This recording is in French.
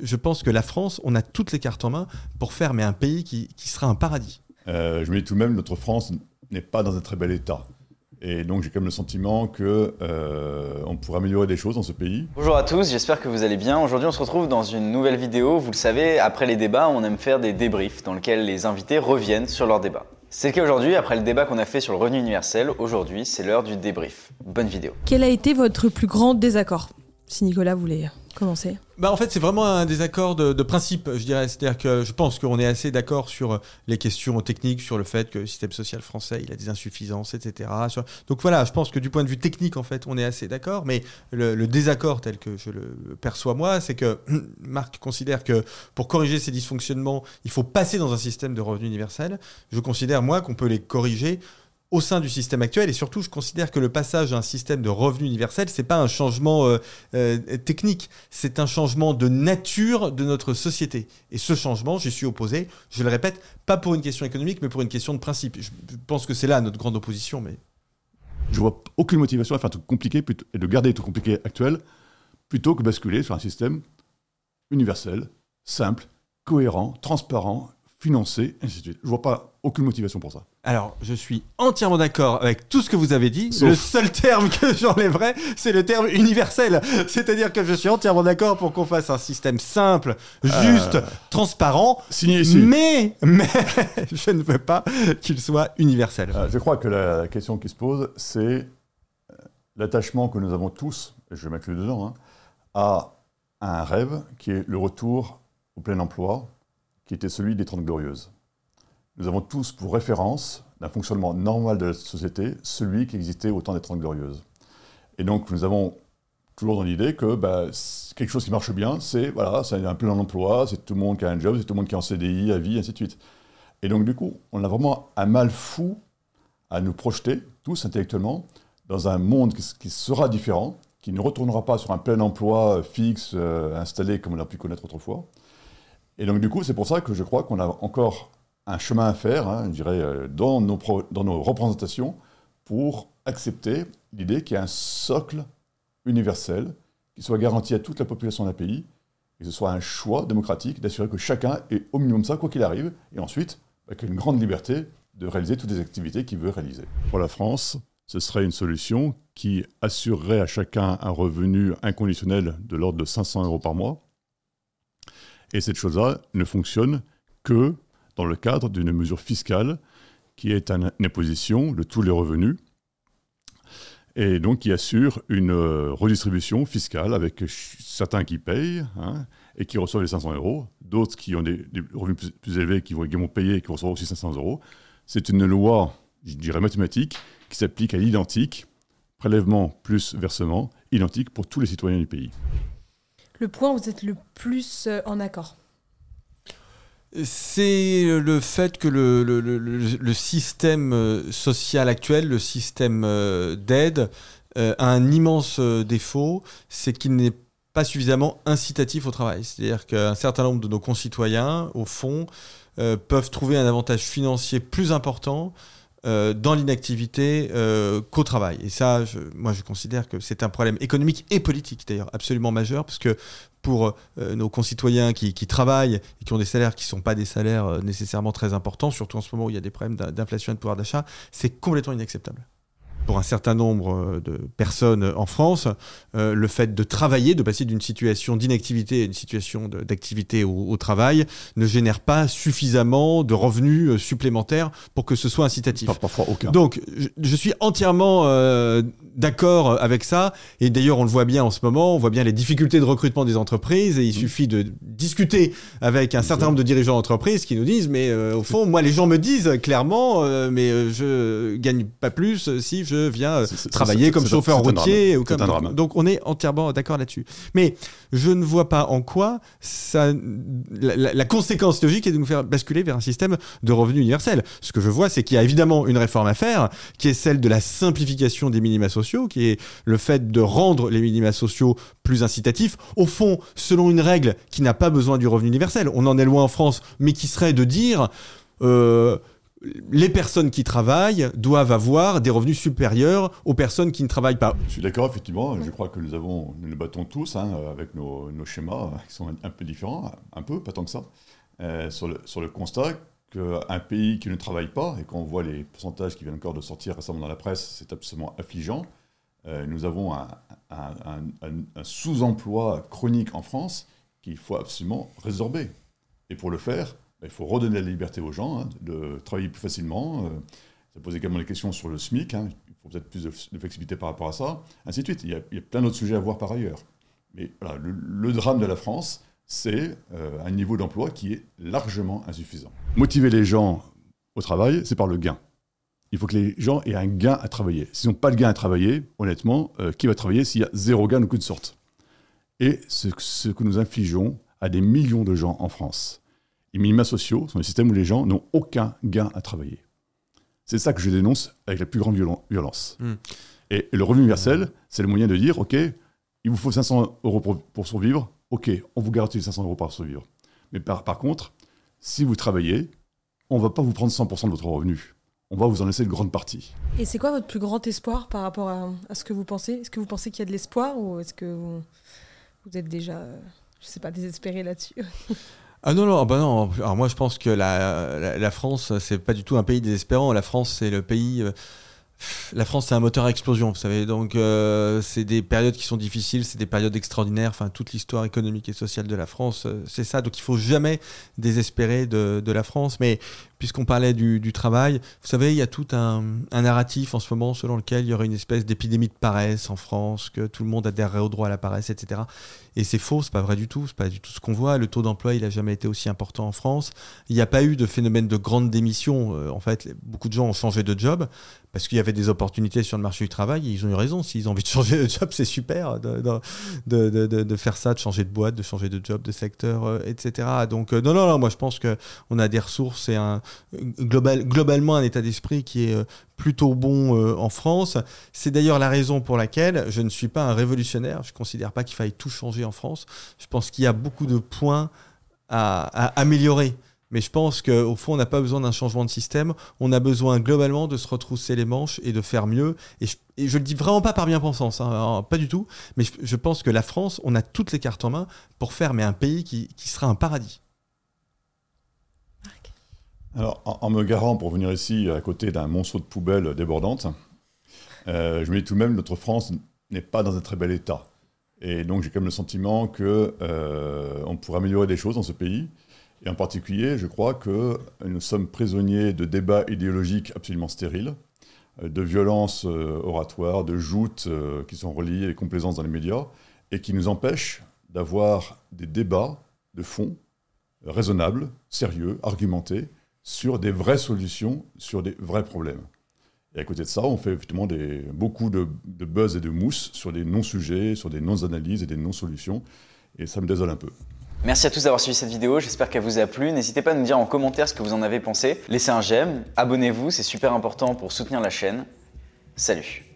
Je pense que la France, on a toutes les cartes en main pour faire mais un pays qui, qui sera un paradis. Euh, je me dis tout de même, notre France n'est pas dans un très bel état. Et donc j'ai quand même le sentiment que euh, on pourrait améliorer des choses dans ce pays. Bonjour à tous, j'espère que vous allez bien. Aujourd'hui on se retrouve dans une nouvelle vidéo. Vous le savez, après les débats, on aime faire des débriefs dans lesquels les invités reviennent sur leur débat. C'est le cas aujourd'hui, après le débat qu'on a fait sur le revenu universel, aujourd'hui c'est l'heure du débrief. Bonne vidéo. Quel a été votre plus grand désaccord Si Nicolas voulait Bah en fait, c'est vraiment un désaccord de, principe, je dirais. C'est-à-dire que je pense qu'on est assez d'accord sur les questions techniques, sur le fait que le système social français, il a des insuffisances, etc. Donc voilà, je pense que du point de vue technique, en fait, on est assez d'accord. Mais le, le désaccord tel que je le perçois moi, c'est que Marc considère que pour corriger ces dysfonctionnements, il faut passer dans un système de revenu universel. Je considère, moi, qu'on peut les corriger au sein du système actuel. Et surtout je considère que le passage à un système de revenu universel c'est pas un changement euh, euh, technique. C'est un changement de nature de notre société. Et ce changement j'y suis opposé je le répète pas pour une question économique mais pour une question de principe. Je pense que c'est là notre grande opposition mais Je vois aucune motivation à faire truc compliqué et de garder les trucs compliqués actuels plutôt que basculer sur un système universel, simple, cohérent, transparent, financé, et ainsi de suite. Je vois pas aucune motivation pour ça. alors je suis entièrement d'accord avec tout ce que vous avez dit Sauf- le seul terme que j'enlèverai c'est le terme universel c'est-à-dire que je suis entièrement d'accord pour qu'on fasse un système simple juste Euh, transparent Signé ici. Mais, mais je ne veux pas qu'il soit universel. Euh, je crois que la question qui se pose, c'est euh, l'attachement que nous avons tous, et je m'inclus dedans, hein, à un rêve qui est le retour au plein emploi, qui était celui des Trente Glorieuses. Nous avons tous pour référence d'un fonctionnement normal de la société celui qui existait au temps des Trente Glorieuses. Et donc nous avons toujours dans l'idée que bah, quelque chose qui marche bien, c'est voilà, c'est un plein emploi, c'est tout le monde qui a un job, c'est tout le monde qui est en CDI, à vie, ainsi de suite. Et donc du coup, on a vraiment un mal fou à nous projeter, tous intellectuellement, dans un monde qui, sera différent, qui ne retournera pas sur un plein emploi fixe, euh, installé comme on a pu connaître autrefois. Et donc du coup, c'est pour ça que je crois qu'on a encore un chemin à faire, hein, je dirais, euh, dans nos, représentations, pour accepter l'idée qu'il y a un socle universel qui soit garanti à toute la population d'un pays, et que ce soit un choix démocratique d'assurer que chacun ait au minimum ça, quoi qu'il arrive, et ensuite, bah, y ait une grande liberté de réaliser toutes les activités qu'il veut réaliser. Pour la France, ce serait une solution qui assurerait à chacun un revenu inconditionnel de l'ordre de 500 euros par mois. Et cette chose-là ne fonctionne que dans le cadre d'une mesure fiscale qui est un- une imposition de tous les revenus et donc qui assure une euh, redistribution fiscale avec certains qui payent hein, et qui reçoivent les 500 euros, d'autres qui ont des, des revenus plus, plus élevés qui vont également payer et qui reçoivent aussi 500 euros. C'est une loi, je dirais mathématique, qui s'applique à l'identique, prélèvement plus versement, identique pour tous les citoyens du pays. Le point où vous êtes le plus euh, en accord. C'est le fait que le, système euh, social actuel, le système euh, d'aide, a un immense défaut, c'est qu'il n'est pas suffisamment incitatif au travail. C'est-à-dire qu'un certain nombre de nos concitoyens, au fond, peuvent trouver un avantage financier plus important euh, dans l'inactivité euh, qu'au travail. Et ça, je- moi, je considère que c'est un problème économique et politique, d'ailleurs, absolument majeur, parce que pour euh, nos concitoyens qui, qui travaillent et qui ont des salaires qui ne sont pas des salaires nécessairement très importants, surtout en ce moment où il y a des problèmes d'in- d'inflation et de pouvoir d'achat, c'est complètement inacceptable. Pour un certain nombre euh, de personnes en France, euh, le fait de travailler, de passer d'une situation d'inactivité à une situation d'activité au, au travail, ne génère pas suffisamment de revenus euh, supplémentaires pour que ce soit incitatif. Par- parfois aucun. Donc, je, je suis entièrement euh, d'accord avec ça. Et d'ailleurs, on le voit bien en ce moment. On voit bien les difficultés de recrutement des entreprises. Et il suffit de discuter avec un certain nombre de dirigeants d'entreprises qui nous disent, mais euh, au fond, moi, les gens me disent clairement, euh, mais euh, je gagne pas plus si je viens travailler comme chauffeur routier ou comme C'est un donc, drame. donc on est entièrement d'accord là-dessus. Mais je ne vois pas en quoi ça, la, la- la conséquence logique est de nous faire basculer vers un système de revenu universel. Ce que je vois, c'est qu'il y a évidemment une réforme à faire, qui est celle de la simplification des minima sociaux, qui est le fait de rendre les minima sociaux plus incitatifs, au fond, selon une règle qui n'a pas besoin du revenu universel. On en est loin en France, mais qui serait de dire... euh, les personnes qui travaillent doivent avoir des revenus supérieurs aux personnes qui ne travaillent pas. Je suis d'accord, effectivement. Je crois que nous avons, nous nous battons tous hein, avec nos, nos, schémas qui sont un, peu différents, un peu, pas tant que ça, euh, sur, le, sur le constat qu'un pays qui ne travaille pas, et quand on voit les pourcentages qui viennent encore de sortir récemment dans la presse, c'est absolument affligeant. Euh, nous avons un, sous-emploi chronique en France qu'il faut absolument résorber. Et pour le faire, ben, il faut redonner la liberté aux gens hein, de travailler plus facilement. Euh, ça pose également des questions sur le SMIC. Hein. il faut peut-être plus de, flexibilité par rapport à ça, ainsi de suite. Il y, a, plein d'autres sujets à voir par ailleurs. Mais le, drame de la France, c'est euh, un niveau d'emploi qui est largement insuffisant. Motiver les gens au travail, c'est par le gain. Il faut que les gens aient un gain à travailler. S'ils n'ont pas de gain à travailler, honnêtement, euh, qui va travailler s'il y a zéro gain de sorte? Et ce, ce que nous infligeons à des millions de gens en France. Les minima sociaux sont des systèmes où les gens n'ont aucun gain à travailler. C'est ça que je dénonce avec la plus grande violence. Hmm. Et le revenu universel, c'est le moyen de dire, OK, il vous faut 500 euros pour, survivre, OK, on vous garantit 500 euros pour survivre. Mais par, contre, si vous travaillez, on ne va pas vous prendre 100% de votre revenu. On va vous en laisser une grande partie. Et c'est quoi votre plus grand espoir par rapport à, ce que vous pensez? Est-ce que vous pensez qu'il y a de l'espoir ou est-ce que vous, vous, êtes déjà, je ne sais pas, désespéré là-dessus? Ah non, non, bah non. Alors moi, je pense que la, la, la France, c'est pas du tout un pays désespérant. La France, c'est le pays. La France, c'est un moteur à explosion, vous savez. Donc, euh, c'est des périodes qui sont difficiles, c'est des périodes extraordinaires. Enfin, toute l'histoire économique et sociale de la France, euh, c'est ça. Donc, il faut jamais désespérer de, la France. Mais puisqu'on parlait du, travail, vous savez, il y a tout un, un, narratif en ce moment selon lequel il y aurait une espèce d'épidémie de paresse en France, que tout le monde adhérerait au droit à la paresse, etc. Et c'est faux, c'est pas vrai du tout, c'est pas du tout ce qu'on voit. Le taux d'emploi, il a jamais été aussi important en France. Il n'y a pas eu de phénomène de grande démission. Euh, en fait, beaucoup de gens ont changé de job parce qu'il y avait des opportunités sur le marché du travail. Ils ont eu raison. S'ils ont envie de changer de job, c'est super de, de, de, faire ça, de changer de boîte, de changer de job, de secteur, euh, etc. Donc, euh, non, non, non, moi je pense qu'on a des ressources et un, global, globalement un état d'esprit qui est plutôt bon en France. C'est d'ailleurs la raison pour laquelle je ne suis pas un révolutionnaire. Je ne considère pas qu'il faille tout changer en France. Je pense qu'il y a beaucoup de points à, améliorer. Mais je pense qu'au fond, on n'a pas besoin d'un changement de système. On a besoin globalement de se retrousser les manches et de faire mieux. Et je, ne le dis vraiment pas par bien-pensance, hein, pas du tout. Mais je, pense que la France, on a toutes les cartes en main pour faire mais un pays qui, sera un paradis. Alors, en, me garant pour venir ici à côté d'un monceau de poubelle débordante, euh, je me dis tout de même, notre France n'est pas dans un très bel état. Et donc j'ai quand même le sentiment qu'on euh, pourrait améliorer des choses dans ce pays. Et en particulier, je crois que nous sommes prisonniers de débats idéologiques absolument stériles, euh, de violences euh, oratoires, de joutes qui sont reliées et complaisances dans les médias, et qui nous empêchent d'avoir des débats de fond raisonnables, sérieux, argumentés, sur des vraies solutions, sur des vrais problèmes. Et à côté de ça, on fait effectivement des, beaucoup de, de buzz et de mousse sur des non-sujets, sur des non-analyses et des non-solutions. Et ça me désole un peu. Merci à tous d'avoir suivi cette vidéo, j'espère qu'elle vous a plu. N'hésitez pas à nous dire en commentaire ce que vous en avez pensé. Laissez un j'aime, abonnez-vous, c'est super important pour soutenir la chaîne. Salut